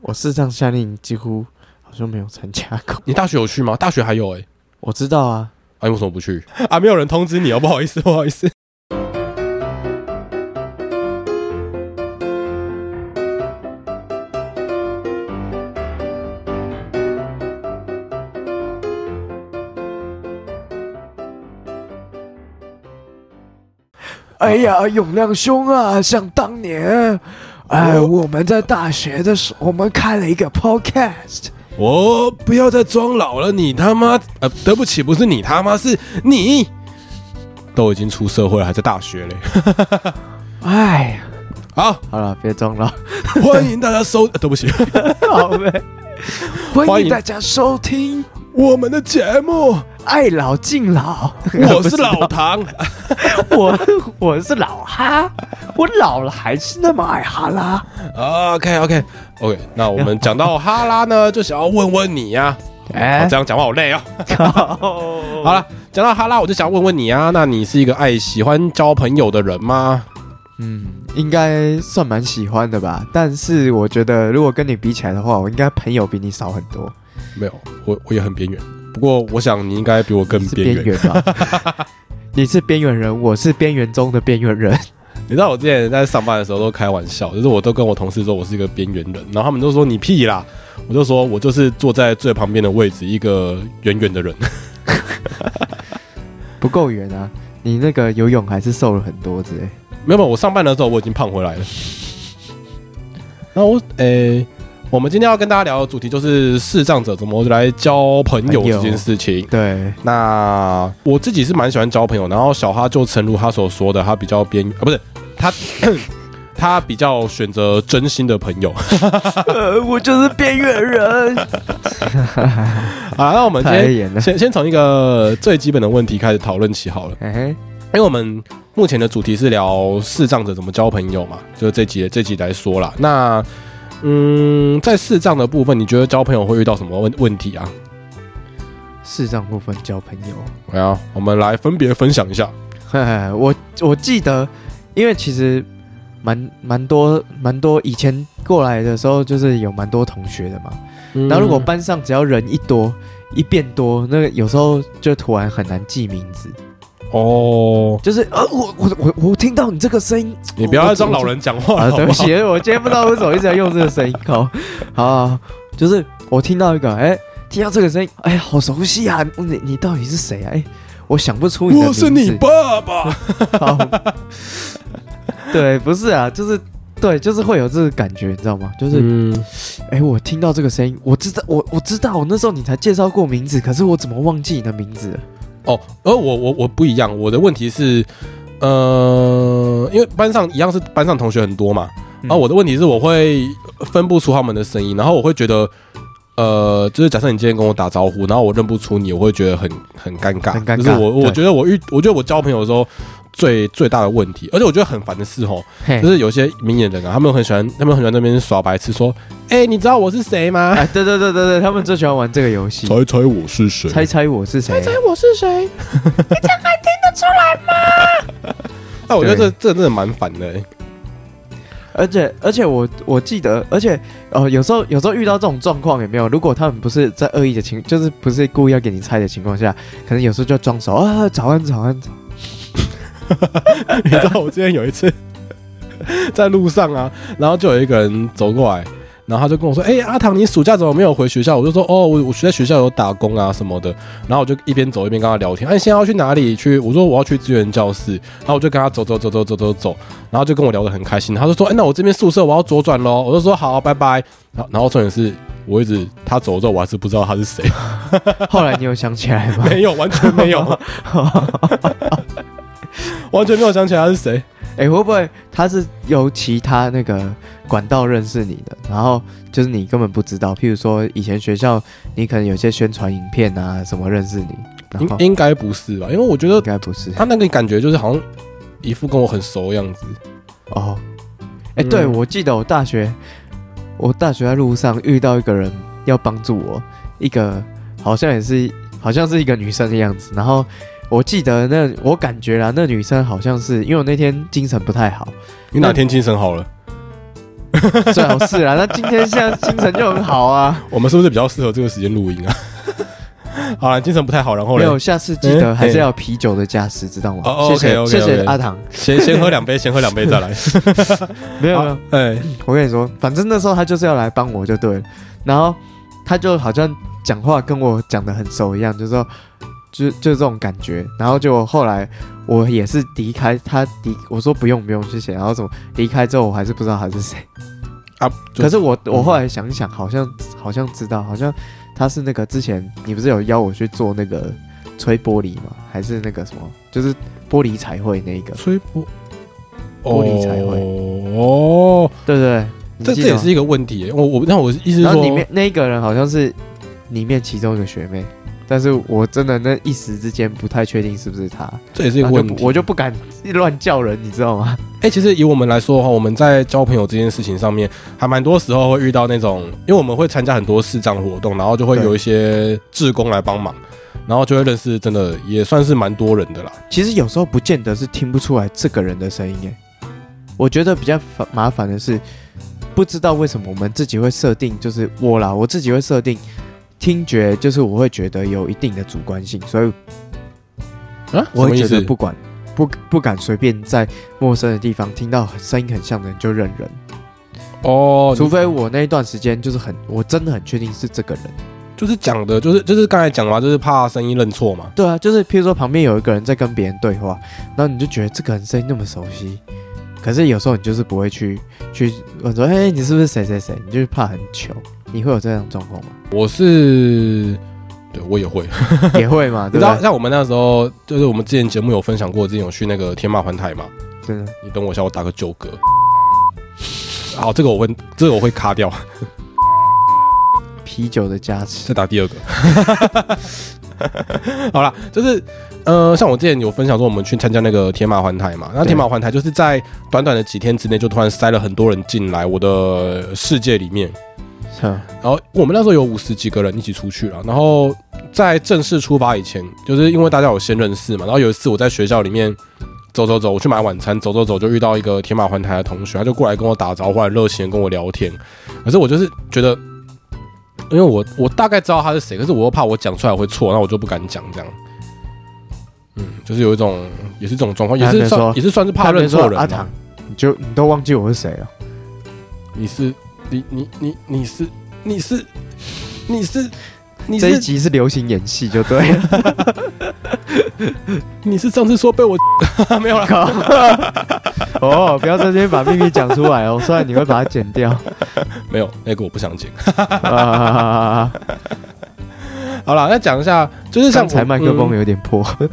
我视障夏令营几乎好像没有参加过。你大学有去吗？大学还有哎、我知道啊，啊，你为什么不去？啊，没有人通知你哦，不好意思，不好意思。哎呀，永亮兄啊，想当年，哎，我们在大学的时候，我们开了一个 podcast。我不要再装老了，你他妈呃，对不起，不是你他妈，是你都已经出社会了，还在大学嘞。哎呀，好，好了，别装了，欢迎大家收，呃对不起，好呗。欢迎大家收听《我们的节目，爱老敬老》。我是 老唐。我我是老哈，我老了还是那么爱哈拉。OK OK OK，那我们讲到哈拉呢，就想要问问你呀、哎哦这样讲话好累哦。好了，讲到哈拉，我就想问问你啊，那你是一个爱喜欢交朋友的人吗？嗯，应该算蛮喜欢的吧。但是我觉得，如果跟你比起来的话，我应该朋友比你少很多。没有，我我也很边缘。不过我想你应该比我更是边缘。边缘吧？你是边缘人，我是边缘中的边缘人。你知道我之前在上班的时候都开玩笑，就是我都跟我同事说我是一个边缘人，然后他们都说你屁啦，我就说我就是坐在最旁边的位置，一个远远的人。不够远啊！你那个游泳还是瘦了很多之类。没有，没有，我上班的时候我已经胖回来了。那我诶、我们今天要跟大家聊的主题就是视障者怎么来交朋友这件事情。对，那我自己是蛮喜欢交朋友，然后小哈就诚如他所说的，他比较边啊，不是他 他比较选择真心的朋友呃，我就是边缘人。好。那我们今天太严了。先先从一个最基本的问题开始讨论起好了，嘿嘿，因为我们目前的主题是聊视障者怎么交朋友嘛，就这集这集来说啦。那嗯，在视障的部分，你觉得交朋友会遇到什么问问题啊？视障部分交朋友。来啊，我们来分别分享一下。嘿嘿，我我记得，因为其实蛮蛮多蛮多以前过来的时候，就是有蛮多同学的嘛。然后如果班上只要人一多一变多，那个有时候就突然很难记名字。哦，就是呃，我我我我听到你这个声音，你不要再装老人讲话对不起，我今天不知道为什么一直在用这个声音。好，好好，就是我听到一个，哎，听到这个声音，哎，好熟悉啊！你你到底是谁啊？哎，我想不出你的名字。我是你爸爸。好，对，不是啊，就是对，就是会有这个感觉，你知道吗？就是，嗯，哎、我听到这个声音，我知道，我我知道，我那时候你才介绍过名字，可是我怎么忘记你的名字了？哦，而我我我不一样，我的问题是，呃，因为班上一样是班上同学很多嘛，嗯然后我的问题是我会分不出他们的声音，然后我会觉得，呃，就是假设你今天跟我打招呼，然后我认不出你，我会觉得很很尴尬，很尴尬就是我我觉得我遇我觉得我交朋友的时候。最最大的问题，而且我觉得很烦的是吼，就，是有些明眼人啊，他们很喜欢，他们很喜欢那边耍白痴，说，哎、你知道我是谁吗？哎，对对对对对，他们最喜欢玩这个游戏，猜猜我是谁？猜猜我是谁？猜猜我是谁？你这还听得出来吗 那我觉得这这真的蛮烦的、欸。而且而且我我记得，而且哦、有时候有时候遇到这种状况有没有？如果他们不是在恶意的情，就是不是故意要给你猜的情况下，可能有时候就装熟啊，早安早安，你知道我之前有一次 在路上啊，然后就有一个人走过来，然后他就跟我说：“哎、阿唐，你暑假怎么没有回学校？”我就说：“哦，我我在学校有打工啊什么的。”然后我就一边走一边跟他聊天。哎、你现在要去哪里？去？我说我要去资源教室。然后我就跟他走走走走走走走，然后就跟我聊得很开心。他就说：“哎、那我这边宿舍我要左转喽。”我就说：“好，拜拜。”然后然后重点是我一直他走之后，我还是不知道他是谁，后来你有想起来吗？没有，完全没有，完全没有想起来他是谁。哎、会不会他是由其他那个管道认识你的，然后就是你根本不知道？譬如说以前学校你可能有些宣传影片啊什么认识你，应应该不是吧？因为我觉得应该不是他那个感觉就是好像一副跟我很熟的样子。哦。对，我记得我大学，我大学在路上遇到一个人要帮助我，一个好像也是好像是一个女生的样子，然后。我记得那我感觉啦，那女生好像是因为我那天精神不太好，你哪天精神好了？最好是啦。那今天现在精神就很好啊。我们是不是比较适合这个时间录音啊？好了，精神不太好，然后嘞没有，下次记得还是要啤酒的加持，知道吗？哦谢谢谢谢阿唐。先先喝两杯，先喝两杯再来。没有没有，哎，我跟你说，反正那时候他就是要来帮我就对了，然后他就好像讲话跟我讲的很熟一样，就是说，就就这种感觉。然后就后来我也是离开他离，我说不用不用谢谢，然后怎么离开之后我还是不知道他是谁。啊，可是我我后来想一想，好像好像知道，好像他是那个之前你不是有邀我去做那个吹玻璃吗？还是那个什么，就是玻璃彩绘那个，吹玻玻璃彩绘哦，对不对？这这也是一个问题耶。我我那我意思是说然后里，面那一个人好像是里面其中一个学妹，但是我真的那一时之间不太确定是不是他，这也是一个问题。就我就不敢乱叫人，你知道吗？哎、其实以我们来说的话，我们在交朋友这件事情上面，还蛮多时候会遇到那种，因为我们会参加很多市障活动，然后就会有一些志工来帮忙，然后就会认识，真的也算是蛮多人的啦。其实有时候不见得是听不出来这个人的声音，哎，我觉得比较烦麻烦的是，不知道为什么我们自己会设定，就是我啦，我自己会设定听觉，就是我会觉得有一定的主观性，所以啊，我会？觉得不管不不敢随便在陌生的地方听到声音很像的人就认人。哦，除非我那一段时间就是很，我真的很确定是这个人。就是讲的，就是就是刚才讲嘛，就是怕声音认错嘛。对啊，就是譬如说旁边有一个人在跟别人对话，然后你就觉得这个人声音那么熟悉，可是有时候你就是不会去去问说，哎、你是不是谁谁谁？你就是怕很糗。你会有这样状况吗？我是，对我也会。也会嘛，你知道？像我们那时候，就是我们之前节目有分享过，之前有去那个天马环台嘛。对的，你等我一下，我打个九格。好，这个我会，这个我会卡掉，啤酒的加持再，打第二个。好了，就是呃，像我之前有分享说，我们去参加那个天马环台嘛，那对天马环台就是在短短的几天之内，就突然塞了很多人进来我的世界里面。哼然后我们那时候有五十几个人一起出去了，然后在正式出发以前，就是因为大家有先认识嘛，然后有一次我在学校里面走走走，我去买晚餐，走走走就遇到一个天马环台的同学，他就过来跟我打招呼，很热情地跟我聊天。可是我就是觉得，因为我我大概知道他是谁，可是我又怕我讲出来会错，那我就不敢讲这样。嗯，就是有一种也是这种状况，也是算也是算是怕认错人、啊阿唐。，你就你都忘记我是谁了？你是你你你你是你是你是你这一集是流行演戏就对了。你是上次说被我 没有了，靠！哦，不要在这边把秘密讲出来哦，虽然你会把它剪掉。没有那个我不想剪。啊，好了，那讲一下，就是像刚才麦克风有点破，嗯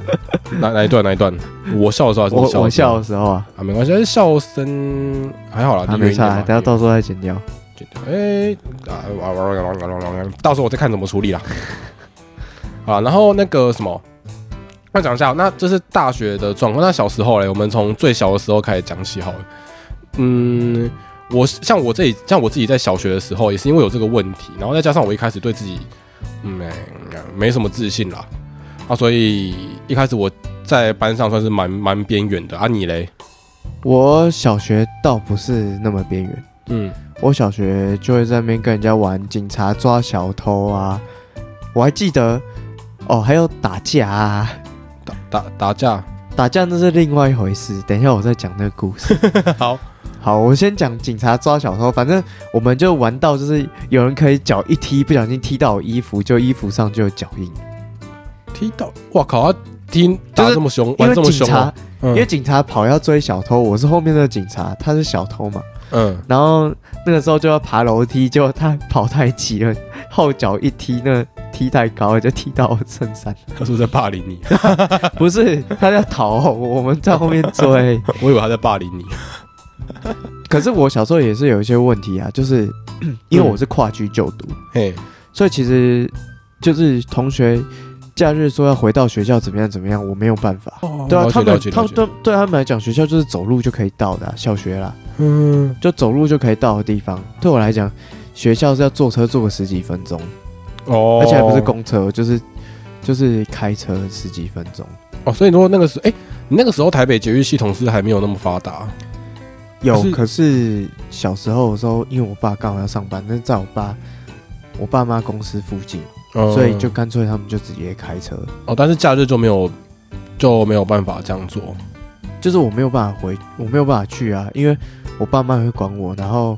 哪哪一段哪一段，我笑的时候还我我笑的的时候啊，啊，没关系，笑声还好啦，啊没差，等下到时候再剪掉。剪掉。哎啊，到时候我再看怎么处理啦。啊，然后那个什么，那讲一下，那这是大学的状况。那小时候嘞，我们从最小的时候开始讲起好了。嗯，我像我这里，像我自己在小学的时候，也是因为有这个问题，然后再加上我一开始对自己，嗯，没没什么自信啦，啊，所以一开始我在班上算是蛮蛮边缘的啊。你嘞？我小学倒不是那么边缘，嗯，我小学就会在那边跟人家玩警察抓小偷啊，我还记得哦，还有打架啊，打打打架，打架那是另外一回事。等一下我再讲那个故事。好，好，我先讲警察抓小偷。反正我们就玩到，就是有人可以脚一踢，不小心踢到我衣服，就衣服上就有脚印。踢到，哇靠，他踢打这么凶，玩这么凶、因为警察跑要追小偷，我是后面的警察，他是小偷嘛。嗯，然后那个时候就要爬楼梯，结果他跑太急了，后脚一踢，那个踢太高了，就踢到我衬衫。他是不是在霸凌你？不是，他在逃，我们在后面追。我以为他在霸凌你。可是我小时候也是有一些问题啊，就是 因为我是跨区就读，嘿，所以其实就是同学假日说要回到学校怎么样怎么样，我没有办法。对啊，他们他们对对他们来讲，学校就是走路就可以到的啊、小学啦，嗯，就走路就可以到的地方。对我来讲，学校是要坐车坐个十几分钟，哦，而且还不是公车，就是就是开车十几分钟。哦，所以如果那个时候，哎、你那个时候台北捷运系统是还没有那么发达，有，可是小时候的时候，因为我爸刚好要上班，那在我爸我爸妈公司附近，嗯所以就干脆他们就直接开车，哦，但是假日就没有就没有办法这样做。就是我没有办法回，我没有办法去啊，因为我爸妈会管我，然后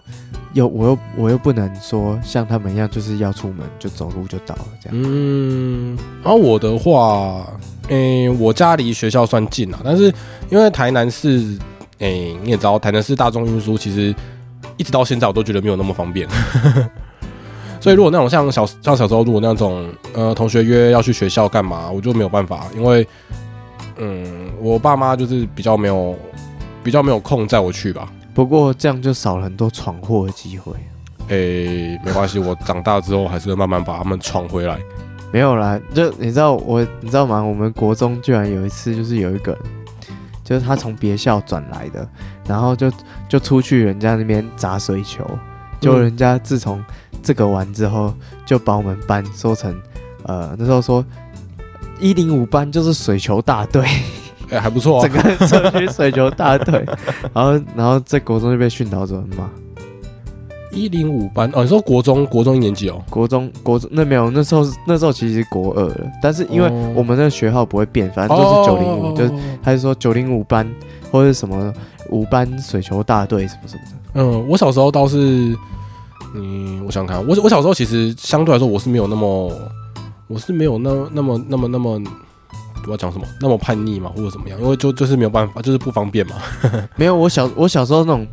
又我又我又不能说像他们一样，就是要出门就走路就到了这样。嗯，然后我的话，诶、我家离学校算近啊，但是因为台南市，诶、你也知道，台南市大众运输其实一直到现在我都觉得没有那么方便。所以如果那种像小像小时候如果那种呃同学约要去学校干嘛，我就没有办法，因为嗯我爸妈就是比较没有比较没有空载我去吧。不过这样就少了很多闯祸的机会。诶、没关系，我长大之后还是会慢慢把他们闯回来。没有啦，就你知道我，你知道吗？我们国中居然有一次，就是有一个人，就是他从别校转来的，然后就就出去人家那边砸水球，结果嗯人家自从这个完之后，就把我们班说成，呃，那时候说一零五班就是水球大队，诶、还不错啊整。个社区水球大队，然后然后在国中就被训导主任骂。一零五班哦，你说国中国中一年级哦？国中国中那没有，那时候那时候其实国二了，但是因为哦我们那个学号不会变，反正都是九零五，就是他就说九零五班或者是什么五班水球大队什么什么的。嗯，我小时候倒是，嗯，我想想看，我我小时候其实相对来说我是没有那么，我是没有那么那么那么那么，我要讲什么那么叛逆嘛，或者怎么样，因为就就是没有办法，就是不方便嘛。没有，我小我小时候那种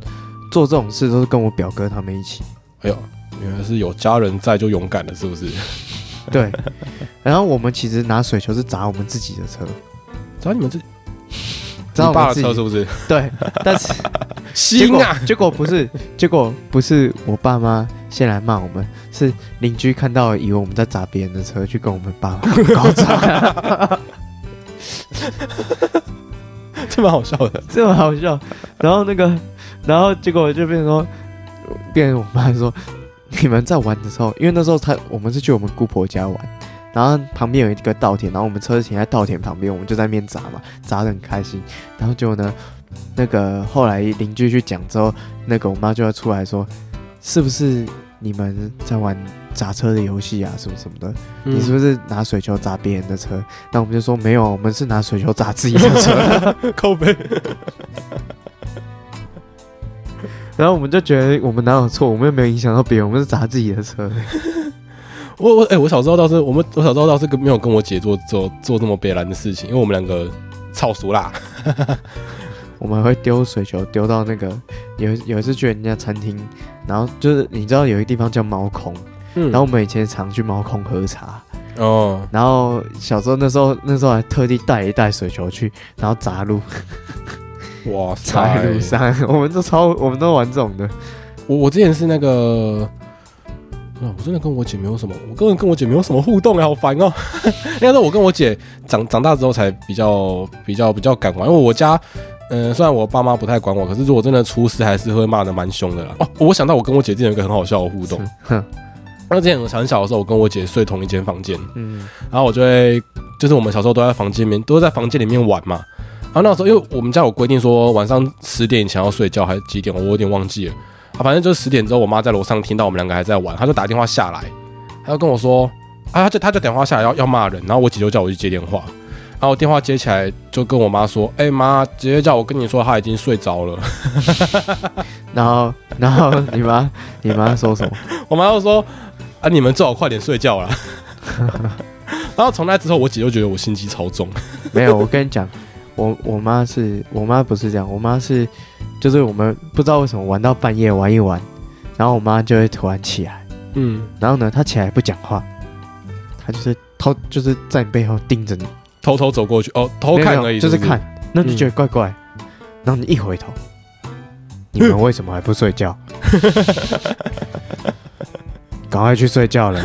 做这种事都是跟我表哥他们一起。哎呦，原来是有家人在就勇敢了，是不是？对，然后我们其实拿水球是砸我们自己的车，砸你们自己砸我爸我们自己。的车是不是？对，但是 结果行啊，结果不是，结果不是我爸妈先来骂我们，是邻居看到以为我们在砸别人的车，去跟我们爸妈告状。这蛮好笑的。这蛮好笑。然后那个，然后结果就变成说，变成我妈说，你们在玩的时候，因为那时候他我们是去我们姑婆家玩，然后旁边有一个稻田，然后我们车停在稻田旁边，我们就在那边砸嘛，砸得很开心。然后结果呢，那个后来邻居去讲之后，那个我妈就要出来说，是不是你们在玩砸车的游戏啊，什么什么的？你是不是拿水球砸别人的车？那我们就说没有，我们是拿水球砸自己的 车。是扣分？然后我们就觉得我们哪有错，我们又没有影响到别人，我们是砸自己的车。我我哎、我小时候倒是我们我小时候倒是跟没有跟我姐做做做这么悲蓝的事情，因为我们两个操熟啦。我们会丢水球丢到那个有有一次去人家餐厅，然后就是你知道有一个地方叫猫空，嗯然后我们以前常去猫空喝茶，哦，然后小时候那时候那时候还特地带一袋水球去，然后砸路哇砸路！上，我们都超我们都玩这种的。我我之前是那个，啊，我真的跟我姐没有什么，我根本跟我姐没有什么互动啊，好烦哦。应该说，我跟我姐长长大之后才比较比较比较敢玩，因为我家。嗯，虽然我爸妈不太管我，可是如果真的出事，还是会骂的蛮凶的啦。哦，我想到我跟我姐之前有一个很好笑的互动。哼，那之前我很小的时候，我跟我姐睡同一间房间，嗯，然后我就会，就是我们小时候都在房间里面，都在房间里面玩嘛。然后那时候，因为我们家有规定说晚上十点以前要睡觉，还是几点，我有点忘记了。啊，反正就是十点之后，我妈在楼上听到我们两个还在玩，她就打电话下来，她就跟我说，啊，她就她就打电话下来要要骂人，然后我姐就叫我去接电话。然后我电话接起来，就跟我妈说：“哎、妈，姐姐叫我跟你说，她已经睡着了。然后然后你妈你妈说什么？” 我妈就说：“啊，你们最好快点睡觉啦。”然后从那之后，我姐就觉得我心机超重。没有，我跟你讲，我我妈是我妈不是这样，我妈是就是我们不知道为什么玩到半夜玩一玩，然后我妈就会突然起来，嗯，然后呢，她起来不讲话，她就是偷就是在你背后盯着你，偷偷走过去，哦，偷看而已，不就是看，那你就觉得怪怪，然后你一回头，你们为什么还不睡觉？赶快去睡觉了。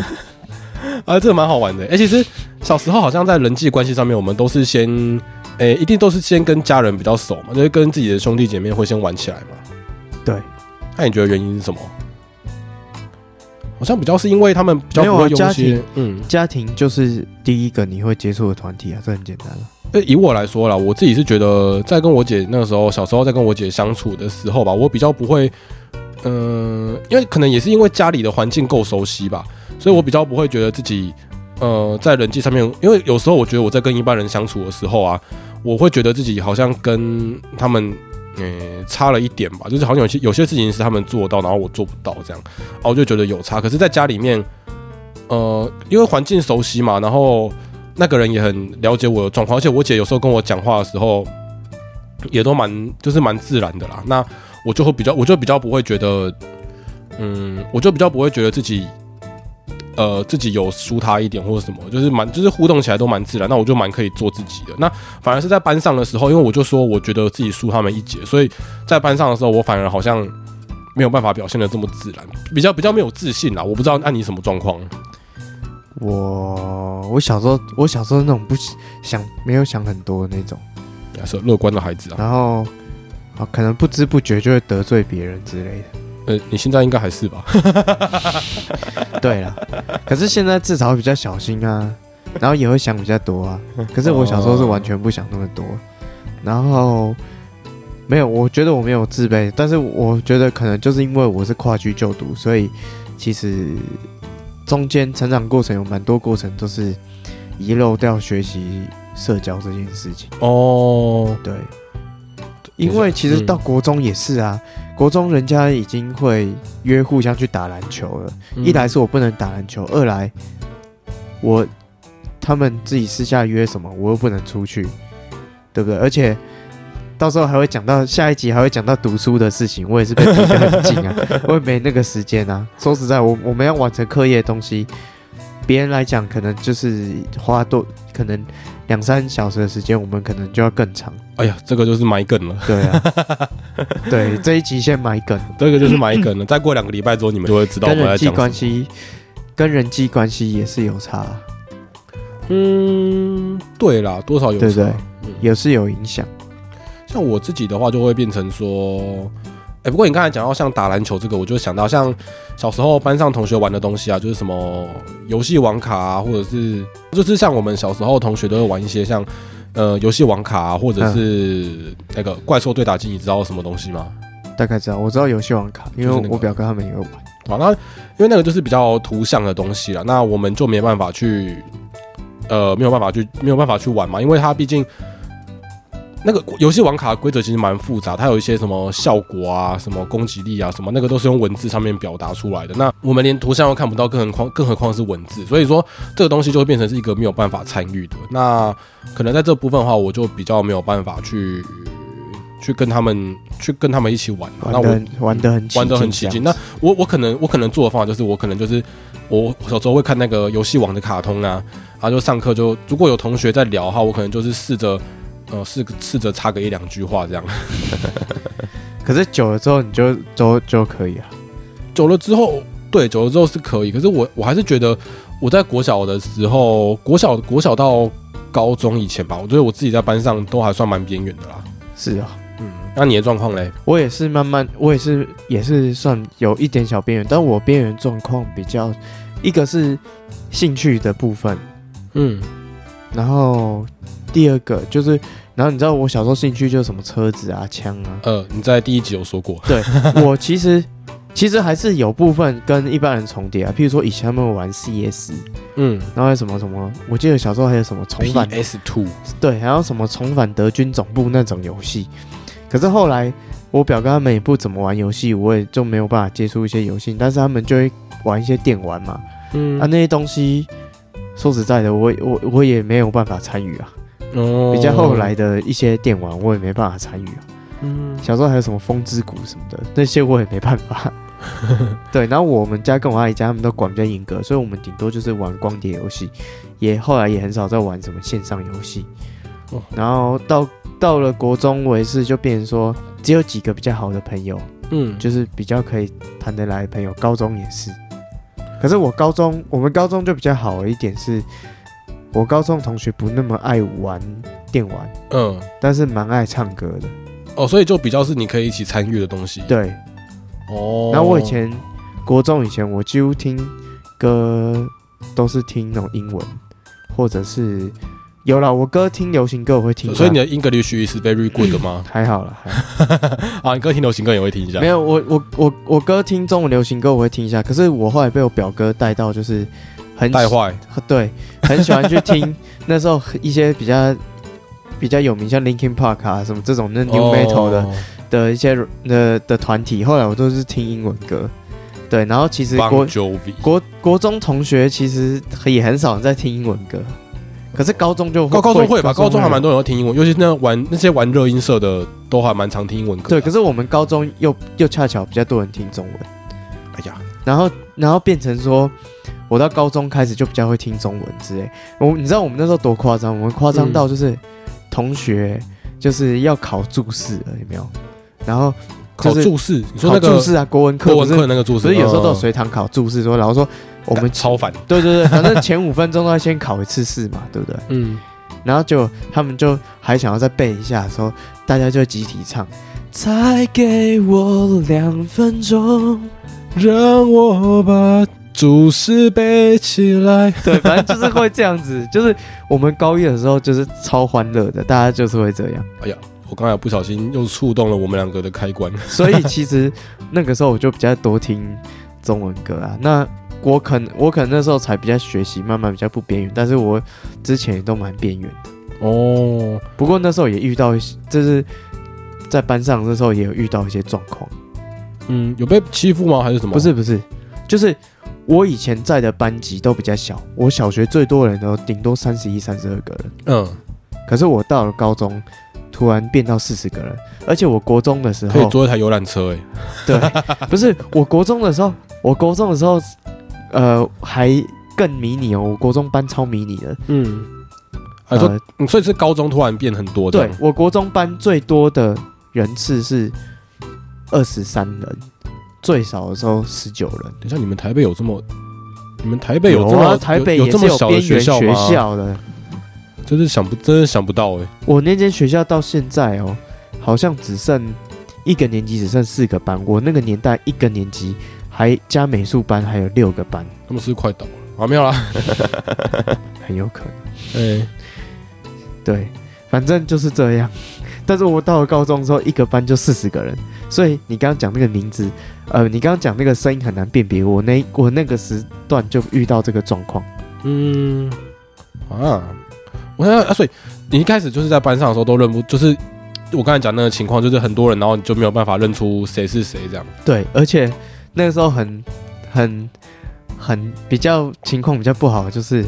啊，这个蛮好玩的。哎、其实小时候好像在人际关系上面，我们都是先，诶、一定都是先跟家人比较熟嘛，就是跟自己的兄弟姐妹会先玩起来嘛。对，那你觉得原因是什么？好像比较是因为他们比较不会用一些家庭，嗯，家庭就是第一个你会接触的团体啊，这很简单了。呃，以我来说啦，我自己是觉得，在跟我姐那个时候，小时候在跟我姐相处的时候吧，我比较不会，嗯、因为可能也是因为家里的环境够熟悉吧，所以我比较不会觉得自己，呃，在人际上面，因为有时候我觉得我在跟一般人相处的时候啊，我会觉得自己好像跟他们，呃，差了一点吧，就是好像有些有些事情是他们做到，然后我做不到这样，然后我就觉得有差。可是，在家里面，呃，因为环境熟悉嘛，然后。那个人也很了解我的状况，而且我姐有时候跟我讲话的时候，也都蛮就是蛮自然的啦。那我就会比较，我就比较不会觉得，嗯，我就比较不会觉得自己，呃，自己有输他一点或者什么，就是蛮就是互动起来都蛮自然。那我就蛮可以做自己的。那反而是在班上的时候，因为我就说我觉得自己输他们一截，所以在班上的时候，我反而好像没有办法表现的这么自然，比较比较没有自信啦。我不知道按你什么状况。我我小时候，我小时候那种不想没有想很多的那种，也是乐观的孩子啊。然后啊，可能不知不觉就会得罪别人之类的。呃，你现在应该还是吧？对了，可是现在至少比较小心啊，然后也会想比较多啊。可是我小时候是完全不想那么多，然后没有，我觉得我没有自卑，但是我觉得可能就是因为我是跨区就读，所以其实中间成长过程有蛮多过程都是遗漏掉学习社交这件事情。哦，对，因为其实到国中也是啊，国中人家已经会约互相去打篮球了。嗯一来是我不能打篮球，二来我他们自己私下约什么，我又不能出去，对不对？而且到时候还会讲到下一集，还会讲到读书的事情，我也是被逼得很紧啊，我也没那个时间啊。说实在，我我们要完成课业的东西，别人来讲可能就是花多可能两三小时的时间，我们可能就要更长。哎呀，这个就是埋梗了，对啊，对这一集先埋梗，这个就是埋梗了。再过两个礼拜之后，你们就会知道我跟人际们在讲什么。关系，跟人际关系也是有差，嗯，对啦，多少有差也是有影响。像我自己的话，就会变成说，哎、不过你刚才讲到像打篮球这个，我就想到像小时候班上同学玩的东西啊，就是什么游戏网卡啊，或者是就是像我们小时候同学都会玩一些像呃游戏网卡啊，或者是那个怪兽对打机，你知道什么东西吗？大概知道，我知道游戏网卡，因为我表哥他们也有玩。好，那因为那个就是比较图像的东西了，那我们就没办法去，呃，没有办法去，没有办法去玩嘛，因为它毕竟那个游戏王卡规则其实蛮复杂，它有一些什么效果啊、什么攻击力啊、什么那个都是用文字上面表达出来的。那我们连图像都看不到，更何况更何况是文字，所以说这个东西就会变成是一个没有办法参与的。那可能在这部分的话，我就比较没有办法去去跟他们去跟他们一起玩。那我玩的很玩的很玩得很起劲。那我我可能我可能做的方法就是我可能就是我小时候会看那个游戏王的卡通啊，然后就上课就如果有同学在聊的话，我可能就是试着呃试试着插个一两句话这样。可是久了之后，你就就就可以啊。久了之后，对，久了之后是可以，可是我我还是觉得我在国小的时候，国小国小到高中以前吧，我觉得我自己在班上都还算蛮边缘的啦。是啊，嗯，那你的状况嘞？我也是慢慢，我也是也是算有一点小边缘，但我边缘状况比较，一个是兴趣的部分，嗯然后第二个就是，然后你知道我小时候兴趣就是什么车子啊、枪啊，呃，你在第一集有说过，对 我其实其实还是有部分跟一般人重叠啊，譬如说以前他们会玩 CS，嗯。然后还有什么什么，我记得小时候还有什么重返，PS Two，对，还有什么重返德军总部那种游戏。可是后来我表哥他们也不怎么玩游戏，我也就没有办法接触一些游戏，但是他们就会玩一些电玩嘛，嗯。啊那些东西，说实在的，我我我也没有办法参与啊。哦比较后来的一些电玩，我也没办法参与啊。嗯小时候还有什么风之谷什么的，那些我也没办法。对，然后我们家跟我阿姨家他们都管比较严格，所以我们顶多就是玩光碟游戏，也后来也很少在玩什么线上游戏。哦然后到到了国中，我也是就变成说只有几个比较好的朋友，嗯，就是比较可以谈得来的朋友。高中也是，可是我高中我们高中就比较好的一点是，我高中同学不那么爱玩电玩，嗯但是蛮爱唱歌的。哦，所以就比较是你可以一起参与的东西。对，哦，然后我以前国中以前，我几乎听歌都是听那种英文，或者是有啦，我哥听流行歌我会听，所以你的 English is very good 吗？还好了，还好啊，你哥听流行歌也会听一下？没有，我我我我哥听中文流行歌我会听一下，可是我后来被我表哥带到，就是很带坏，对，很喜欢去听 那时候一些比较比较有名，像 Linkin Park 啊什么这种那 New Metal 的的一些的的团体，后来我都是听英文歌。对，然后其实国国国中同学其实也很少人在听英文歌，可是高中就高高中会吧，高中还蛮多人听英文，尤其是那玩那些玩热音社的，都还蛮常听英文歌。对，可是我们高中又又恰巧比较多人听中文，哎呀，然后然后变成说，我到高中开始就比较会听中文之类。我你知道我们那时候多夸张？我们夸张到就是同学就是要考注释了，有没有？然后。考注释，你说那个注释啊，国文课，国文课那个注释，所以有时候都有随堂考注释，说然后说我们 超烦，对对对，反正前五分钟都要先考一次试嘛，对不对？嗯，然后就他们就还想要再背一下，说大家就集体唱，再给我两分钟，让我把注释背起来。对，反正就是会这样子，就是我们高一的时候就是超欢乐的，大家就是会这样。哎呀。我刚才不小心又触动了我们两个的开关，所以其实那个时候我就比较多听中文歌啊。那我可能我可能那时候才比较学习，慢慢比较不边缘，但是我之前也都蛮边缘的哦。不过那时候也遇到一些，就是在班上那时候也有遇到一些状况。嗯，有被欺负吗？还是什么？不是不是，就是我以前在的班级都比较小，我小学最多人都顶多三十一、三十二个人。嗯，可是我到了高中。突然变到四十个人，而且我国中的时候可以坐一台游览车哎。对，不是我国中的时候，我国中的时候，呃，还更迷你哦。我国中班超迷你的，嗯，所以是高中突然变很多。对，我国中班最多的人次是二十三人，最少的时候十九人。等下，你们台北有这么？你们台北有这么？台北有这么小的学校的。真是想不，真的想不到哎！我那间学校到现在哦，好像只剩一个年级，只剩四个班。我那个年代一个年级还加美术班，还有六个班。他们是快倒了啊？没有啦，很有可能。哎，对，反正就是这样。但是我到了高中之后，一个班就四十个人。所以你刚刚讲那个名字，呃，你刚刚讲那个声音很难辨别。我那我那个时段就遇到这个状况。嗯，啊。我想啊，所以你一开始就是在班上的时候都认不，就是我刚才讲那个情况，就是很多人，然后你就没有办法认出谁是谁这样。对，而且那个时候很很很比较情况比较不好，就是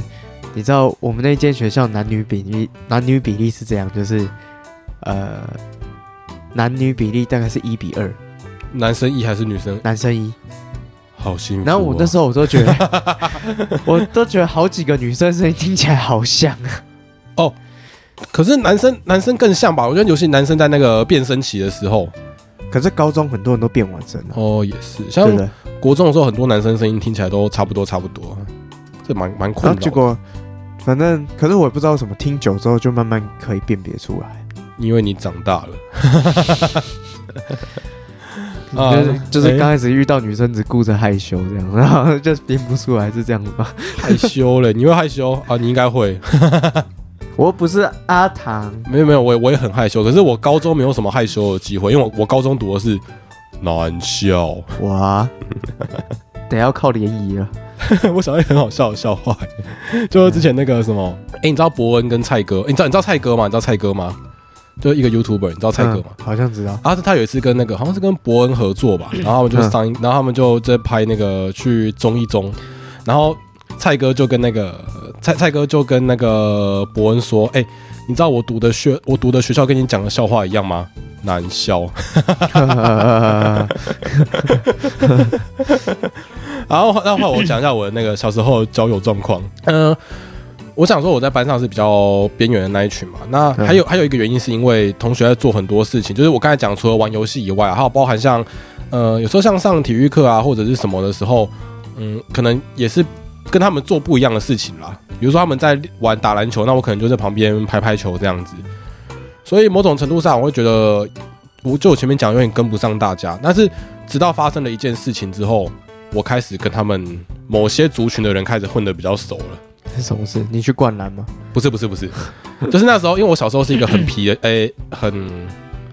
你知道我们那间学校男女比例男女比例是这样，就是呃男女比例大概是一比二，男生一还是女生？男生一，好幸福。然后我那时候我都觉得，我都觉得好几个女生声音听起来好像啊。哦，可是男生男生更像吧？我觉得尤其男生在那个变声期的时候，可是高中很多人都变完声了。哦，也是，像国中的时候，很多男生声音听起来都差不多，差不多，这蛮蛮困扰。结果反正，可是我也不知道什么，听久之后就慢慢可以辨别出来，因为你长大了。就是就是刚开始遇到女生只顾着害羞这样，然后就编不出来是这样子吗？害羞了，你会害羞啊？你应该会。我不是阿唐，没有没有，我我也很害羞。可是我高中没有什么害羞的机会，因为我我高中读的是男校。哇，得要靠联谊了。我想到很好笑的笑话，就是之前那个什么，哎，你知道伯恩跟蔡哥？你知道你知道蔡哥吗？你知道蔡哥吗？就一个 YouTuber，你知道蔡哥吗？好像知道。啊，他有一次跟那个好像是跟伯恩合作吧，然后他们就上，然后他们就在拍那个去综艺中，然后蔡哥就跟那个。蔡蔡哥就跟那个伯恩说：“哎，你知道我读的学我读的学校跟你讲的笑话一样吗？难笑。然后，那后我讲一下我的那个小时候交友状况。嗯，我想说我在班上是比较边缘的那一群嘛。那还有还有一个原因是因为同学在做很多事情，就是我刚才讲除了玩游戏以外，还有包含像呃有时候像上体育课啊或者是什么的时候，嗯，可能也是。”跟他们做不一样的事情啦，比如说他们在玩打篮球，那我可能就在旁边拍拍球这样子。所以某种程度上，我会觉得，我就我前面讲有点跟不上大家。但是直到发生了一件事情之后，我开始跟他们某些族群的人开始混得比较熟了。是什么事？你去灌篮吗？不是不是不是，就是那时候，因为我小时候是一个很皮的，诶、很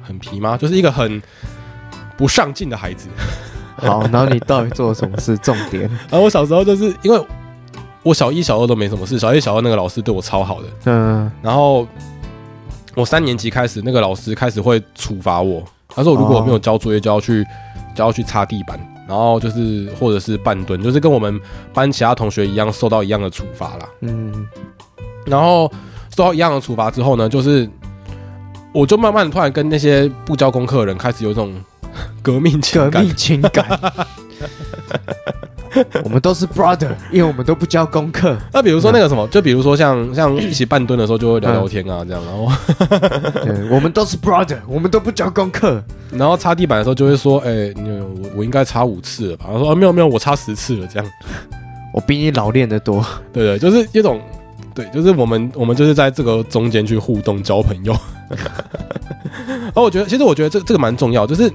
很皮吗？就是一个很不上进的孩子。好，然后你到底做了什么事？重点，然后我小时候就是因为我小一、小二都没什么事，小一、小二那个老师对我超好的，嗯，然后我三年级开始，那个老师开始会处罚我，他说我如果我没有交作业，就要去就要去擦地板，然后就是或者是半蹲，就是跟我们班其他同学一样受到一样的处罚啦。嗯，然后受到一样的处罚之后呢，就是我就慢慢的突然跟那些不交功课的人开始有一种 革命情感。革命情感。我们都是 brother，因为我们都不交功课。那比如说那个什么，就比如说像像一起半蹲的时候就会聊聊天啊，这样，然后对，我们都是 brother，我们都不交功课。然后擦地板的时候就会说，哎、你我我应该擦五次了吧？他说啊没有没有，我擦十次了，这样，我比你老练得多。对对，就是一种。对，就是我们，我们就是在这个中间去互动交朋友。然后我觉得，其实我觉得这这个蛮重要，就是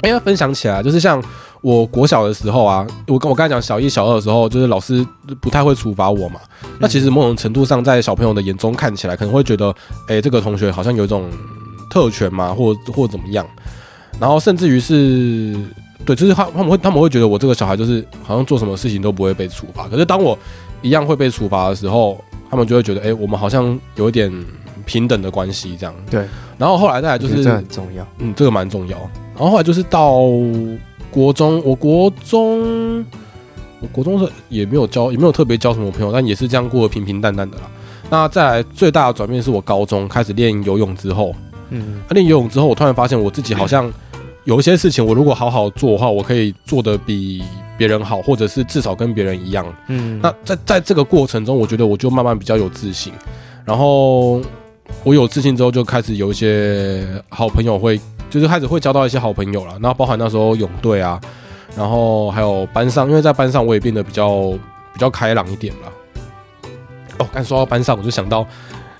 哎要分享起来，就是像我国小的时候啊，我跟我刚才讲小一、小二的时候，就是老师不太会处罚我嘛。那其实某种程度上，在小朋友的眼中看起来，可能会觉得，哎，这个同学好像有一种特权嘛，或或怎么样。然后甚至于是，对，就是他他们会他们会觉得我这个小孩就是好像做什么事情都不会被处罚。可是当我一样会被处罚的时候，他们就会觉得，哎，我们好像有一点平等的关系这样。对，然后后来再来就是这很重要。嗯，这个蛮重要。然后后来就是到国中，我国中，我国中是也没有交，也没有特别交什么朋友，但也是这样过得平平淡淡的啦。那再来最大的转变是我高中开始练游泳之后，嗯，那练游泳之后，我突然发现我自己好像有一些事情，我如果好好做的话，我可以做的比别人好，或者是至少跟别人一样。嗯，那在在这个过程中，我觉得我就慢慢比较有自信，然后我有自信之后，就开始有一些好朋友会，就是开始会交到一些好朋友了。然后包含那时候泳队啊，然后还有班上，因为在班上我也变得比较比较开朗一点了。哦，刚说到班上，我就想到，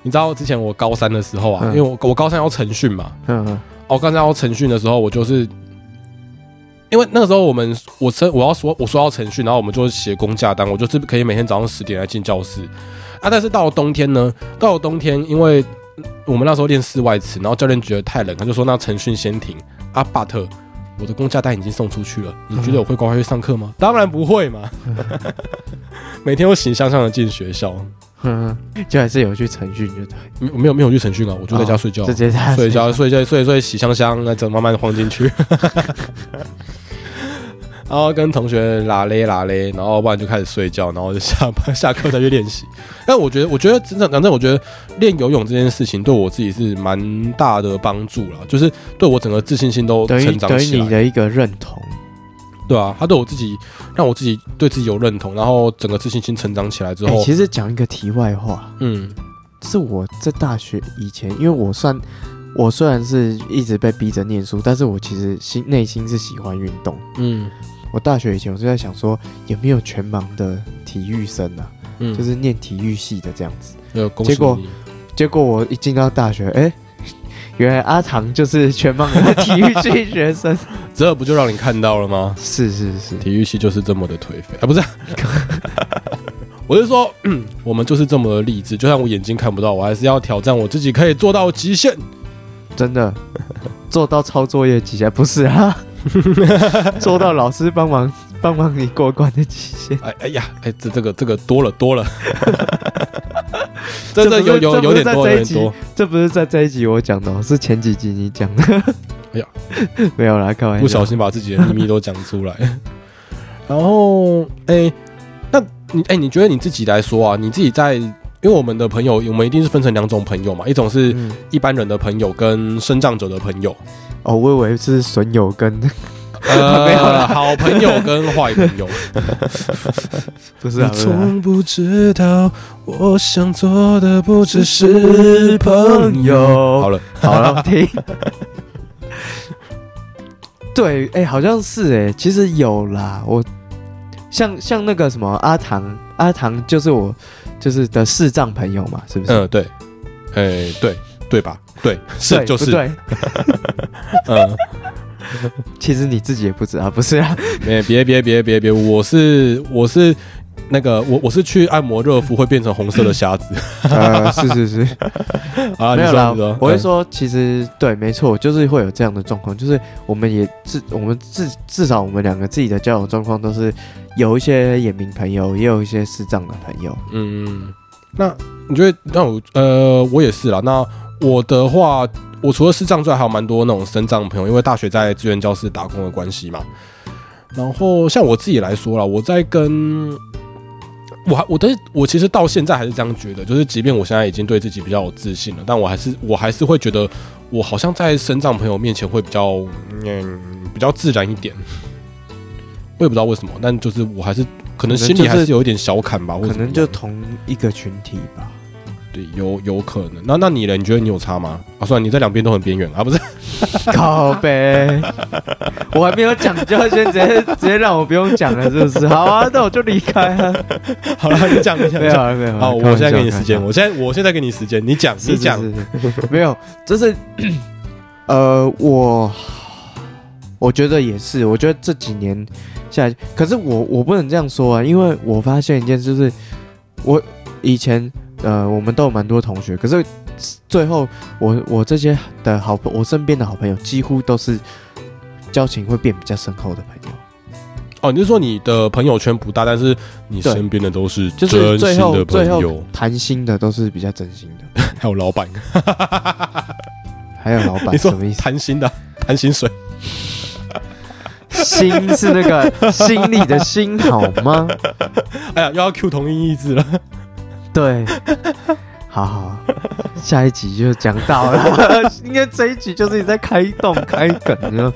你知道之前我高三的时候啊，嗯因为我我高三要晨训嘛，嗯嗯哦，刚才要晨训的时候，我就是因为那个时候我们我晨我要说我说要晨训，然后我们就写公假单，我就是可以每天早上十点来进教室啊。但是到了冬天呢，到了冬天，因为我们那时候练室外词，然后教练觉得太冷，他就说那晨训先停。啊。巴特我的公假单已经送出去了，你觉得我会乖乖去上课吗？当然不会嘛，每天我洗香香的进学校，嗯，就还是有去晨训，就对，没没有没有去晨训啊，我就在家睡觉。直接在睡觉，睡觉，睡睡，洗香香，那再慢慢晃进去，然后跟同学拉嘞拉嘞，然后不然就开始睡觉，然后就下班下课再去练习。但我觉得，我觉得真正反正，我觉得练游泳这件事情对我自己是蛮大的帮助了，就是对我整个自信心都成长起来。你的一个认同。对啊，他对我自己让我自己对自己有认同，然后整个自信心成长起来之哎、后，其实讲一个题外话，嗯是我在大学以前，因为我算我虽然是一直被逼着念书，但是我其实心内心是喜欢运动。嗯我大学以前我就在想说，有没有全盲的体育生啊，嗯，就是念体育系的这样子。结果你结果我一进到大学，哎、原来阿唐就是全盲的体育系学生。这不就让你看到了吗？是是是，体育系就是这么的颓废啊，不是？我是说，嗯，我们就是这么的励志。就算我眼睛看不到，我还是要挑战我自己可以做到的极限。真的做到抄作业极限，不是啊，做到老师帮忙帮忙你过关的极限。哎哎呀，哎，这这个这个多了多了，这 这不是这有有有点多，有点多。这不是在这一集我讲的、哦，是前几集你讲的。哎呀，没有啦，开玩笑。不小心把自己的秘密都讲出来。然后，哎，那你哎，你觉得你自己来说啊，你自己在，因为我们的朋友，我们一定是分成两种朋友嘛，一种是嗯，一般人的朋友跟生长者的朋友。哦，我以为是损友跟呃，没有啦好朋友跟坏朋友。不是啊，不是啊不知道，我想做的不只是朋友。好了，好了，停。对，哎、好像是哎、其实有啦。我像像那个什么阿唐，阿唐就是我就是的视障朋友嘛，是不是？嗯，对，哎，对对吧？对，是对就是，对。嗯，其实你自己也不知道，不是啊？别别别别别别，我是我是那个我我是去按摩热敷会变成红色的瞎子呃，是是是，啊，没有啦你说你说，嗯我会说，其实对，没错，就是会有这样的状况，就是我们也至我们至至少我们两个自己的交友状况都是有一些眼明朋友，也有一些视障的朋友。嗯，那你觉得那我呃我也是啦。那我的话，我除了视障之外，还有蛮多那种身障的朋友，因为大学在志愿教室打工的关系嘛。然后像我自己来说啦，我在跟我还我的我其实到现在还是这样觉得，就是即便我现在已经对自己比较有自信了，但我还是我还是会觉得我好像在身障朋友面前会比较嗯比较自然一点。我也不知道为什么，但就是我还是可能心里还是有一点小坎吧，可能就同一个群体吧。对，有有可能。那那你呢？你觉得你有差吗？啊，算了，你在两边都很边缘啊，不是？靠呗，我还没有讲，就要先直接直接让我不用讲了，是不是？好啊，那我就离开啊。好了，你讲，你讲，没有啊没有啊。好，我现在给你时间，我现在我现在给你时间，你讲，你讲。没有，就是呃，我我觉得也是，我觉得这几年下来，可是我我不能这样说啊，因为我发现一件事，就是我以前呃，我们都有蛮多同学，可是最后我我这些的好朋，我身边的好朋友几乎都是交情会变比较深厚的朋友。哦，你是说你的朋友圈不大，但是你身边的都是就是最真心的后最后朋友，谈心的都是比较真心的，还有老板。还有老板你说什么意思？谈心的，谈薪水。心是那个心里的心好吗？哎呀，又要 Q 同音异字了。对，好好，下一集就讲到了。应该这一集就是你在开动开梗，你知道，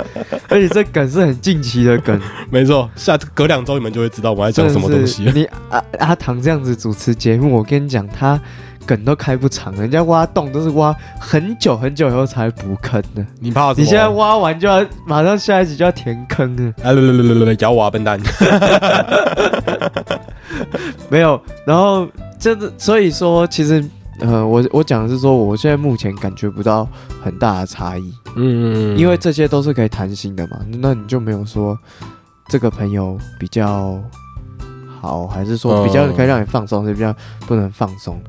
而且这梗是很近期的梗，没错，下隔两周你们就会知道我在讲什么东西。你阿阿唐这样子主持节目，我跟你讲，他梗都开不长，人家挖洞都是挖很久很久以后才补坑的。你怕什么？你现在挖完就要马上下一集就要填坑了，哎，来来来来来，咬我啊，笨蛋！没有。然后真的，所以说其实。呃，我我讲的是说，我现在目前感觉不到很大的差异。嗯，因为这些都是可以谈心的嘛，那你就没有说这个朋友比较好，还是说比较可以让你放松，是比较不能放松，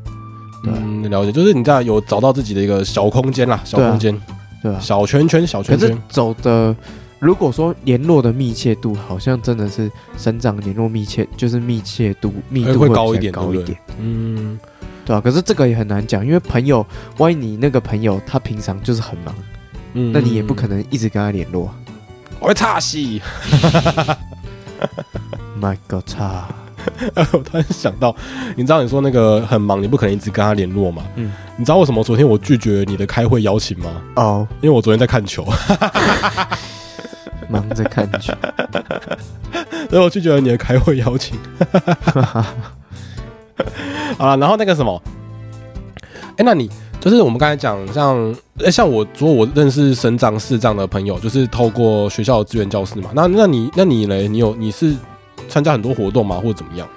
嗯，了解，就是你在有找到自己的一个小空间啦，小空间，对吧？小圈圈，小圈可是。走的，如果说联络的密切度，好像真的是生长联络密切，就是密切度密度会高一点高一点，嗯，对啊、可是这个也很难讲，因为朋友，万一你那个朋友他平常就是很忙，嗯那你也不可能一直跟他联络。我会岔戏。My God，操！我突然想到，你知道你说那个很忙，你不可能一直跟他联络嘛？嗯你知道为什么昨天我拒绝你的开会邀请吗？哦，因为我昨天在看球，忙着看球。所以我拒绝了你的开会邀请。好了，然后那个什么，哎、那你就是我们刚才讲，像哎、像我，如果我认识省长、市长的朋友，就是透过学校的资源教室嘛。那那你那你嘞，你有你是参加很多活动吗，或者怎么样？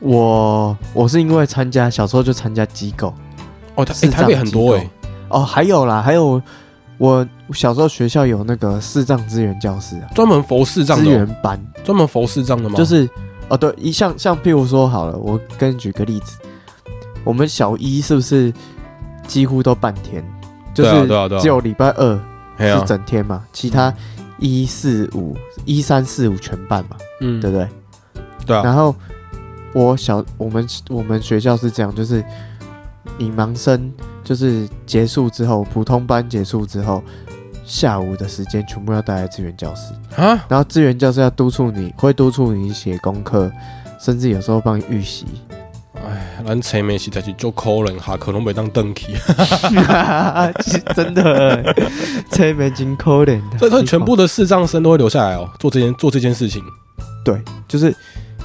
我我是因为参加小时候就参加机构哦，台、视障诶台北很多哎、机构。哦，还有啦，还有我小时候学校有那个视障资源教室啊，专门佛视障资源班，专门佛视障的吗？就是哦对，一像像譬如说好了，我跟你举个例子，我们小一是不是几乎都半天，就是只有礼拜二是整天嘛，其他一四五一三四五全办嘛，嗯对不对？对啊，然后我小我们我们学校是这样，就是你盲生就是结束之后，普通班结束之后，下午的时间全部要待在资源教室，啊，然后资源教室要督促你，会督促你写功课，甚至有时候帮你预习。哎，咱前面实在是做可能下课拢袂当登去，真的，前面真可怜的，所以所以全部的视障生都会留下来哦，做这件做这件事情。对，就是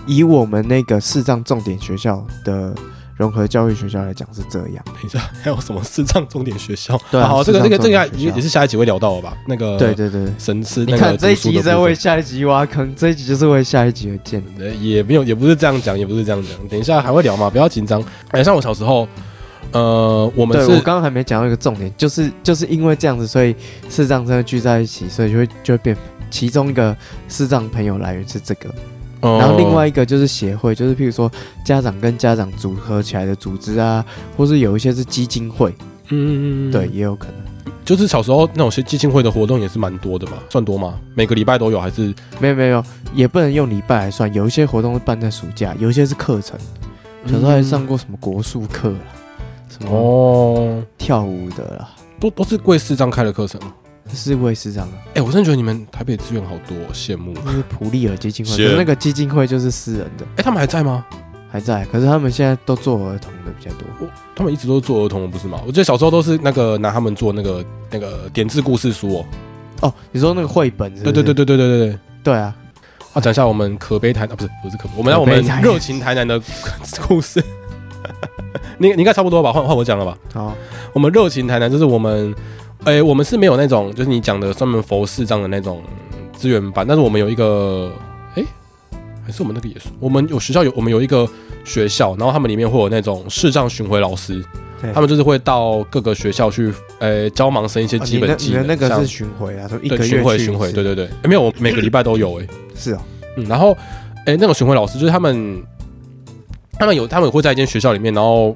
以我们那个视障重点学校的融合教育学校来讲是这样。等一下，还有什么视障重点学校？对啊好，这个这个这个也也是下一集会聊到的吧？那个对对对，神师那个你看这一集在为下一集挖坑，这一集就是为下一集而建。呃也没有，也不是这样讲，也不是这样讲。等一下还会聊嘛，不要紧张。哎，像我小时候，呃，我们对是我刚刚还没讲到一个重点，就是就是因为这样子，所以视障生聚在一起，所以就会就会变。其中一个视障朋友来源是这个，然后另外一个就是协会，就是譬如说家长跟家长组合起来的组织啊，或是有一些是基金会，嗯嗯嗯，对，，也有可能。就是小时候那种些基金会的活动也是蛮多的嘛，算多吗？每个礼拜都有还是？没有没有，也不能用礼拜来算，有一些活动是办在暑假，有一些是课程。小时候还上过什么国术课啦，什么哦，跳舞的啦，都都是贵市张开的课程。是会是这样的哎，我真的觉得你们台北资源好多，羡慕。普利尔基金会，那个基金会就是私人的。哎，他们还在吗？还在，可是他们现在都做儿童的比较多。他们一直都做儿童，不是吗？我记得小时候都是那个拿他们做那个那个点字故事书哦。哦，你说那个绘本？对对对对对对对对。对啊。讲一下我们可悲台啊，不是不是可悲，我们来我们热情台南的故事。你你应该差不多吧？换换我讲了吧。好，我们热情台南就是我们。诶、我们是没有那种就是你讲的专门佛视障的那种资源班，但是我们有一个，诶、还是我们那个也是，我们有学校有我们有一个学校，然后他们里面会有那种视障巡回老师，他们就是会到各个学校去，诶、教盲生一些基本技能，你的那个像是巡回啊，说一对个月巡回巡回，对对对，诶没有，我每个礼拜都有诶、是哦，嗯，然后，诶，那种巡回老师就是他们，他们有他们会在一间学校里面，然后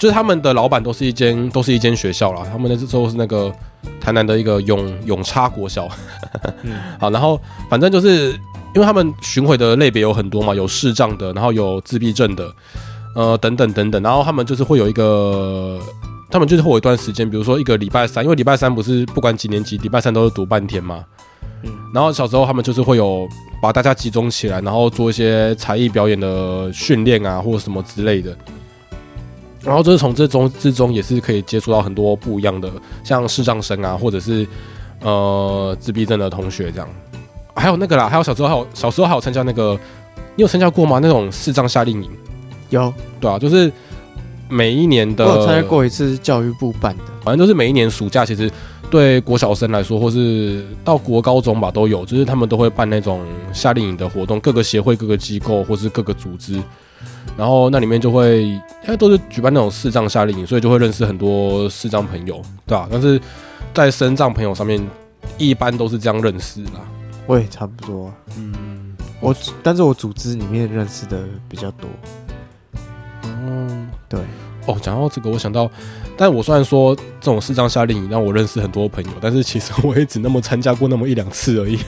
就是他们的老板都是一间都是一间学校啦，他们那时候是那个台南的一个永永差国小，嗯，好，然后反正就是因为他们巡回的类别有很多嘛，有视障的，然后有自闭症的，呃，等等等等，然后他们就是会有一个。他们就是会有一段时间，比如说一个礼拜三，因为礼拜三不是不管几年级，礼拜三都是读半天嘛。嗯然后小时候他们就是会有把大家集中起来，然后做一些才艺表演的训练啊，或者什么之类的。然后就是从这中之中也是可以接触到很多不一样的，像视障生啊，或者是呃自闭症的同学这样。还有那个啦，还有小时候还有小时候还有参加那个，你有参加过吗？那种视障夏令营，有，对啊，就是每一年的，我有参加过一次教育部办的，反正就是每一年暑假，其实对国小生来说，或是到国高中吧，都有，就是他们都会办那种夏令营的活动，各个协会、各个机构或是各个组织，然后那里面就会，因为都是举办那种视障夏令营，所以就会认识很多视障朋友，对吧、但是在身障朋友上面，一般都是这样认识啦。我也差不多，嗯，我但是我组织里面认识的比较多，嗯，对，哦，讲到这个，我想到，但我虽然说这种视障夏令营让我认识很多朋友，但是其实我也只那么参加过那么一两次而已。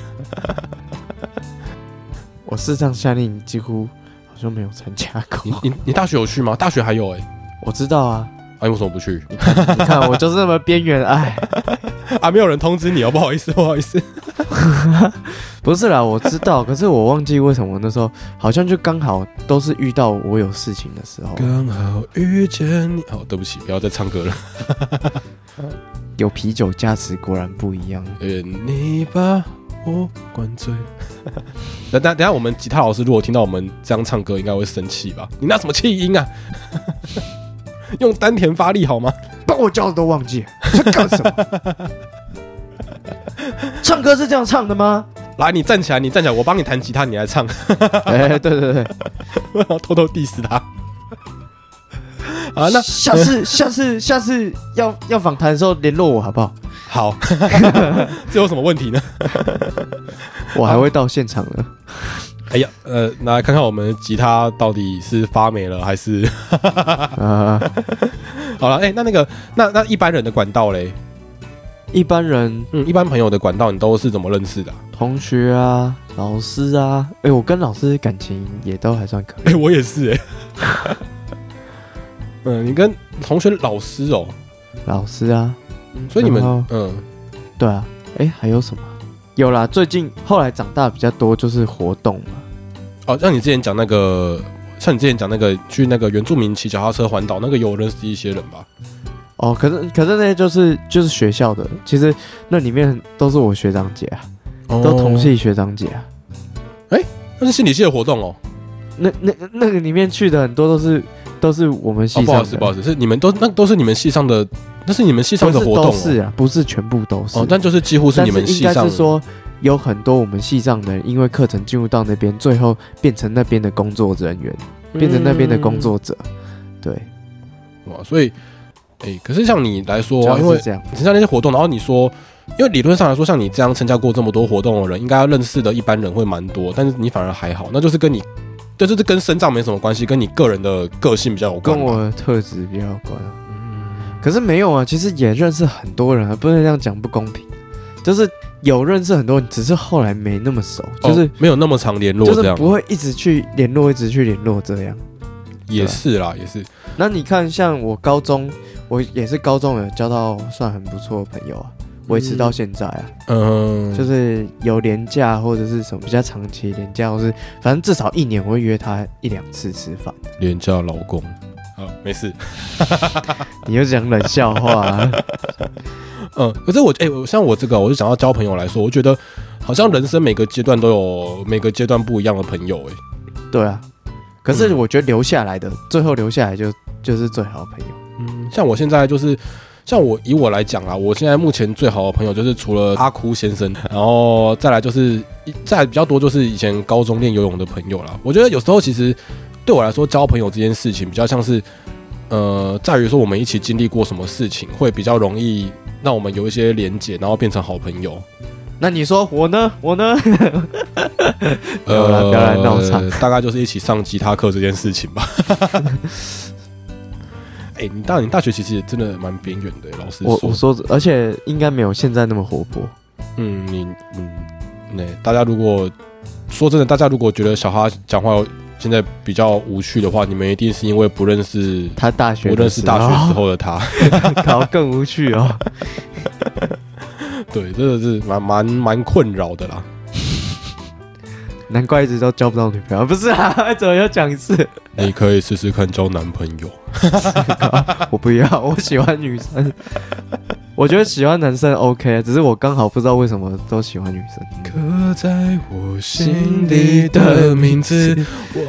我视障夏令营几乎好像没有参加过，你你大学有去吗？大学还有哎、我知道啊，啊，为什么不去？你看我就是那么边缘，哎，啊，没有人通知你哦，不好意思，不好意思。不是啦，我知道，可是我忘记为什么那时候好像就刚好都是遇到我有事情的时候，刚好遇见你。哦，对不起，不要再唱歌了。有啤酒加持，果然不一样。愿你把我灌醉。等 等等下，我们吉他老师如果听到我们这样唱歌，应该会生气吧？你那什么气音啊？用丹田发力好吗？把我教的都忘记了，干什么？唱歌是这样唱的吗？来，你站起来，你站起来，我帮你弹吉他，你来唱。哎、对对对，我要偷偷 diss 他。啊，那下次下次下次要要访谈的时候联络我好不好？好，这有什么问题呢？我还会到现场呢。哎呀，呃，那来看看我们吉他到底是发霉了还是 啊、好了？哎、那那个，那那一般人的管道嘞？一般人嗯，一般朋友的管道你都是怎么认识的啊、同学啊、老师啊，哎、我跟老师感情也都还算可以哎、以。我也是哎、嗯，你跟同学、老师哦，老师啊，所以你们然后嗯，对啊，哎、还有什么？有啦，最近后来长大比较多就是活动嘛。哦，像你之前讲那个，像你之前讲那个去那个原住民骑脚踏车环岛，那个有认识一些人吧？哦，可是可是那些就是就是学校的，其实那里面都是我学长姐啊，都同系学长姐啊。那是心理系的活动哦。那那那个里面去的很多都是都是我们系哦，上的，不好意思，不好意思，是你们都那都是你们系上的，那是你们系上的活动、是啊，不是全部都是。哦，但就是几乎是你们应该系上是说有很多我们系上的人，因为课程进入到那边，最后变成那边的工作人员，变成那边的工作者。对，哇，所以，哎、可是像你来说啊，因为这样。你参加那些活动，然后你说因为理论上来说，像你这样参加过这么多活动的人，应该要认识的一般人会蛮多，但是你反而还好，那就是跟你，对就是跟身障没什么关系，跟你个人的个性比较有关。跟我的特质比较有关啊。可是没有啊，其实也认识很多人啊，不能这样讲不公平。就是有认识很多人，只是后来没那么熟，就是哦没有那么常联络就是，不会一直去联络，一直去联络这样。也是啦，也是。那你看，像我高中，我也是高中有交到算很不错的朋友啊，维持到现在啊，嗯，就是有廉价或者是什么比较长期廉价，或是反正至少一年我会约他一两次吃饭。廉价老公。啊，没事。你又讲冷笑话、啊，嗯，可是我哎、我像我这个，我就想要交朋友来说，我觉得好像人生每个阶段都有每个阶段不一样的朋友、哎，对啊。可是嗯我觉得留下来的，最后留下来就就是最好的朋友。嗯，像我现在就是，像我以我来讲啊，我现在目前最好的朋友就是除了阿哭先生，然后再来就是再来比较多就是以前高中练游泳的朋友啦。我觉得有时候其实对我来说，交朋友这件事情比较像是，呃，在于说我们一起经历过什么事情，会比较容易让我们有一些连结，然后变成好朋友。那你说我呢？我呢？不要啦不要来闹场呃大概就是一起上吉他课这件事情吧。哎、你大你大学其实也真的蛮边缘的、老师。我我说，而且应该没有现在那么活泼。嗯，你嗯，那大家如果说真的，大家如果觉得小哈讲话现在比较无趣的话，你们一定是因为不认识他大学不认识大学时候的他。候，搞更无趣哦。对，真的是蛮蛮蛮困扰的啦。难怪一直都交不到女朋友，不是啊？怎么又讲一次？你可以试试看交男朋友。我不要，我喜欢女生。我觉得喜欢男生 OK，只是我刚好不知道为什么都喜欢女生。刻在我心底的名字，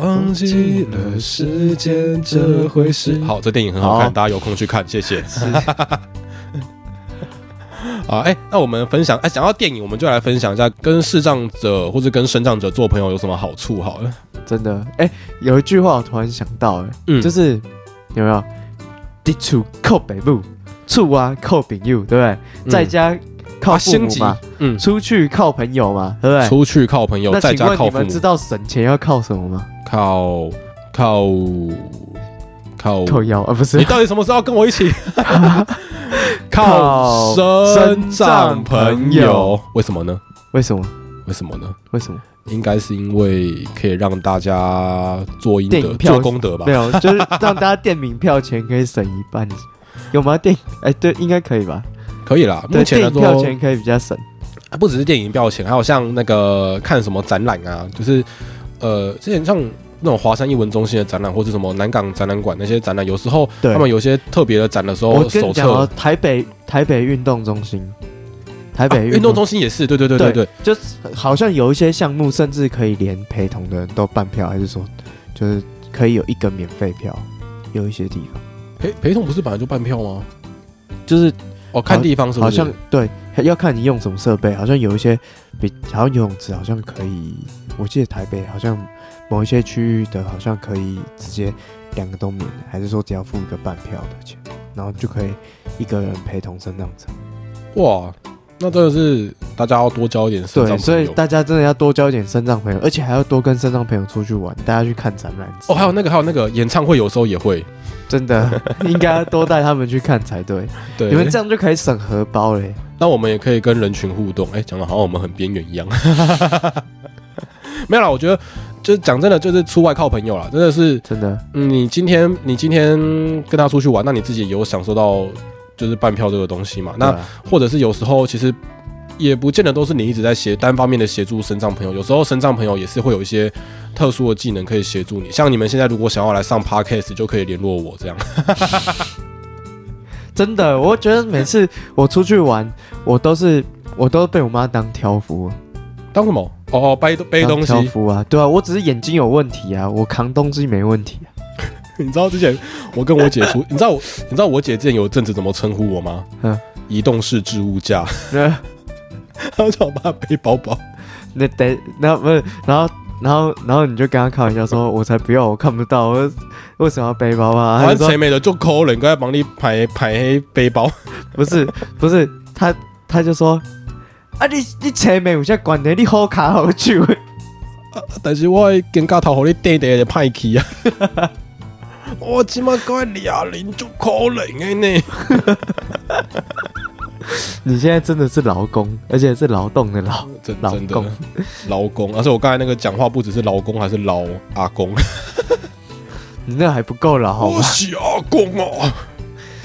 忘记了时间这回事。好，这电影很好看，好大家有空去看，谢谢。啊，哎、那我们分享，哎、讲到电影，我们就来分享一下跟视障者或者跟身障者做朋友有什么好处好了。真的，哎、有一句话我突然想到、哎、嗯就是有没有？地处靠北部，处啊靠朋友，对不对？在家靠啊父母级嘛，嗯，出去靠朋友嘛，对不对？出去靠朋友，那在请问你们知道省钱要靠什么吗？靠靠靠靠腰啊，不是你？到底什么时候要跟我一起？靠靠身障朋友，为什么呢？为什么？为什么呢？为什么？应该是因为可以让大家做阴德、电影票做功德吧没？有，就是让大家电影票钱可以省一半，有吗？电影哎，对，应该可以吧？可以啦。目，前来电影票说，钱可以比较省。不只是电影票钱，还有像那个看什么展览啊，就是呃，之前像那种华山艺文中心的展览，或者什么南港展览馆那些展览，有时候他们有些特别的展的时候，手册、，台北台北运动中心，台北啊运动中心也是，对对对对对，就是好像有一些项目，甚至可以连陪同的人都办票，还是说就是可以有一个免费票？有一些地方陪陪同不是本来就半票吗？就是哦，看地方是不是？好像对，要看你用什么设备。好像有一些比好像游泳池好像可以，我记得台北好像某一些区域的好像可以直接两个都免，还是说只要付一个半票的钱，然后就可以一个人陪同身障者。哇，那真的是大家要多交一点身对。所以大家真的要多交一点身障朋友，而且还要多跟身障朋友出去玩，大家去看展览。哦，还有那个还有那个演唱会，有时候也会。真的 应该多带他们去看才对，对，你们这样就可以省荷包嘞。那我们也可以跟人群互动。哎、讲的好像我们很边缘一样。没有啦，我觉得就是讲真的，就是出外靠朋友啦，真的是，真的，嗯，你今天你今天跟他出去玩，那你自己有享受到就是半票这个东西嘛？那啊或者是有时候其实也不见得都是你一直在协单方面的协助身障朋友，有时候身障朋友也是会有一些特殊的技能可以协助你。像你们现在如果想要来上 podcast，就可以联络我这样。真的，我觉得每次我出去玩，我都是我都被我妈当挑夫，当什么？哦哦，背背东当挑西。夫啊，对啊，我只是眼睛有问题啊，我扛东西没问题啊。你知道之前我跟我姐出，你知道我你知道我姐之前有一阵子怎么称呼我吗？嗯移动式置物架，那她叫我帮他背包包。那得那不是，然后然后然后你就跟他开玩笑说，我才不要，我看不到，我为什么要背包啊？他完就说全没的就抠了，应该帮你排排黑背包。不是不是，他他就说：“啊，你你前面有些关的，你好卡好酒。但是我的更加头互你短短的派去啊！我即马该俩零就可能的呢。你现在真的是劳工，而且是劳动的劳，真劳工。劳工，而且我刚才那个讲话不只是劳工，还是劳阿公。你那还不够劳好吗？我是阿公哦。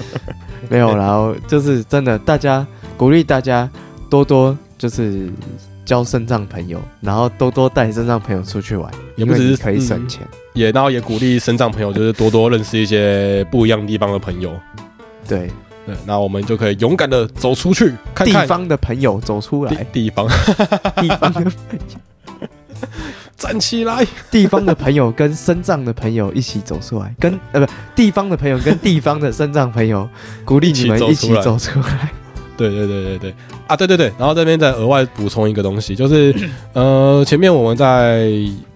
没有啦，我就是真的，大家鼓励大家多多就是交肾脏朋友，然后多多带肾脏朋友出去玩，也不只是可以省钱。也然后也鼓励身障朋友，就是多多认识一些不一样地方的朋友。对，对，那我们就可以勇敢的走出去看地方的朋友走出来，地方，地方的站起来。地方的朋友跟身障的朋友一起走出来，跟呃不地方的朋友跟地方的身障朋友，鼓励你们一起走出来。对对对对对啊，对对对，然后这边再额外补充一个东西，就是 呃，前面我们在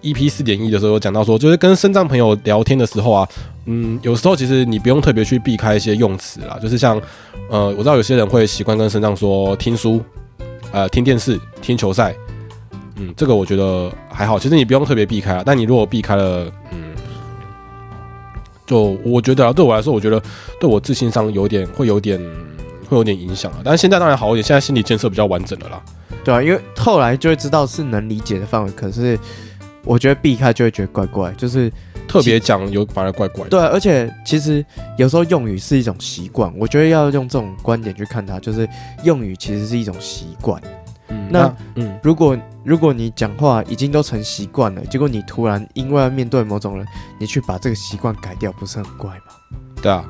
EP 四点一的时候有讲到说，就是跟身障朋友聊天的时候啊，嗯，有时候其实你不用特别去避开一些用词啦，就是像呃，我知道有些人会习惯跟身障说听书，呃，听电视，听球赛，嗯，这个我觉得还好，其实你不用特别避开啊，但你如果避开了，嗯。就我觉得啊，对我来说，我觉得对我自信上有点会有点会有点影响啊。但是现在当然好一点，现在心理建设比较完整了啦。对啊，因为后来就会知道是能理解的范围，可是我觉得避开就会觉得怪怪，就是特别讲有反而怪怪的。对啊、而且其实有时候用语是一种习惯，我觉得要用这种观点去看它，就是用语其实是一种习惯。嗯，那那嗯，如果如果你讲话已经都成习惯了，结果你突然因为要面对某种人，你去把这个习惯改掉，不是很怪吗？对啊，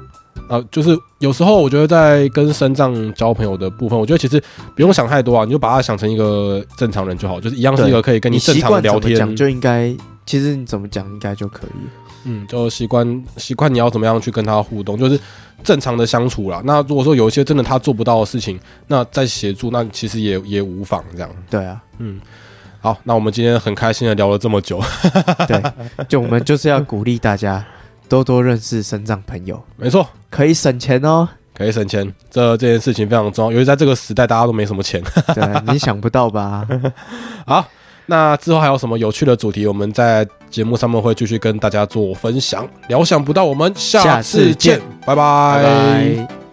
啊，就是有时候我觉得在跟身障交朋友的部分，我觉得其实不用想太多啊，你就把他想成一个正常人就好，就是一样是一个可以跟你正常的聊天怎么讲，就应该，其实你怎么讲应该就可以。嗯，就习惯习惯你要怎么样去跟他互动，就是正常的相处啦。那如果说有一些真的他做不到的事情，那再协助，那其实也也无妨这样。对啊，嗯，好，那我们今天很开心的聊了这么久，对，就我们就是要鼓励大家多多认识身障朋友，没错，可以省钱哦。可以省钱，这这件事情非常重要，尤其在这个时代，大家都没什么钱。对，你想不到吧？好，那之后还有什么有趣的主题，我们在节目上面会继续跟大家做分享。聊想不到，我们下下次次见，拜拜拜拜。